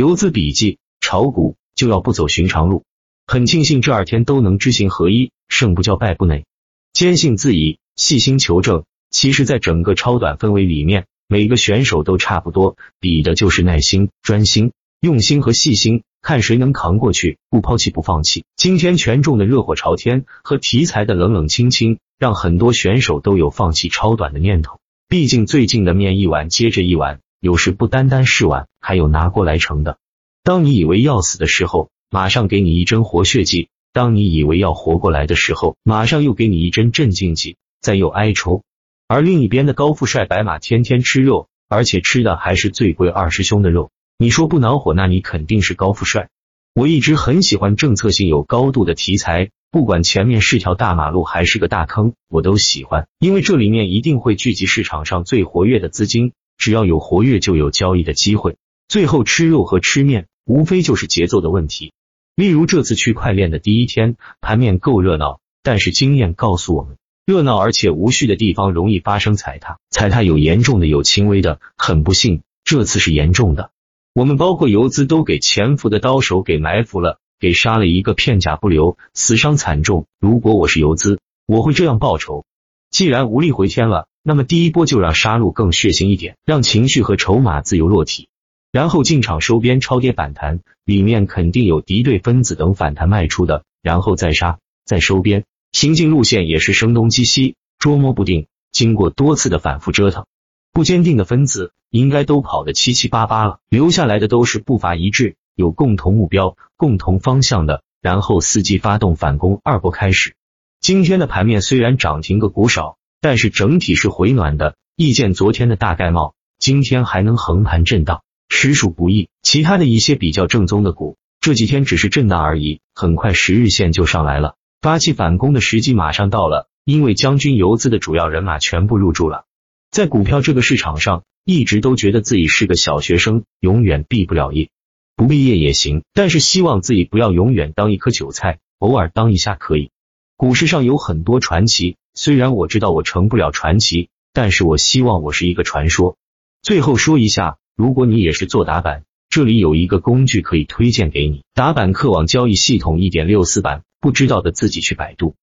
游资笔记，炒股就要不走寻常路。很庆幸这二天都能知行合一，胜不骄败不馁，坚信自己，细心求证。其实，在整个超短氛围里面，每个选手都差不多，比的就是耐心、专心、用心和细心，看谁能扛过去，不抛弃不放弃。今天权重的热火朝天和题材的冷冷清清，让很多选手都有放弃超短的念头。毕竟最近的面一碗接着一碗，有时不单单是碗，还有拿过来盛的。当你以为要死的时候，马上给你一针活血剂；当你以为要活过来的时候，马上又给你一针镇静剂，再又哀愁。而另一边的高富帅白马天天吃肉，而且吃的还是最贵二师兄的肉。你说不恼火，那你肯定是高富帅。我一直很喜欢政策性有高度的题材，不管前面是条大马路还是个大坑，我都喜欢，因为这里面一定会聚集市场上最活跃的资金，只要有活跃就有交易的机会。最后吃肉和吃面，无非就是节奏的问题。例如这次区块链的第一天，盘面够热闹，但是经验告诉我们。热闹而且无序的地方容易发生踩踏，踩踏有严重的，有轻微的。很不幸，这次是严重的。我们包括游资都给潜伏的刀手给埋伏了，给杀了一个片甲不留，死伤惨重。如果我是游资，我会这样报仇。既然无力回天了，那么第一波就让杀戮更血腥一点，让情绪和筹码自由落体，然后进场收边超跌反弹，里面肯定有敌对分子等反弹卖出的，然后再杀，再收边。行进路线也是声东击西，捉摸不定。经过多次的反复折腾，不坚定的分子应该都跑得七七八八了，留下来的都是步伐一致、有共同目标、共同方向的。然后伺机发动反攻，二波开始。今天的盘面虽然涨停个股少，但是整体是回暖的。意见昨天的大概貌，今天还能横盘震荡，实属不易。其他的一些比较正宗的股，这几天只是震荡而已，很快十日线就上来了。发起反攻的时机马上到了，因为将军游资的主要人马全部入驻了。在股票这个市场上，一直都觉得自己是个小学生，永远毕不了业，不毕业也行，但是希望自己不要永远当一颗韭菜，偶尔当一下可以。股市上有很多传奇，虽然我知道我成不了传奇，但是我希望我是一个传说。最后说一下，如果你也是做打板，这里有一个工具可以推荐给你，打板客网交易系统一点六四版。不知道的自己去百度。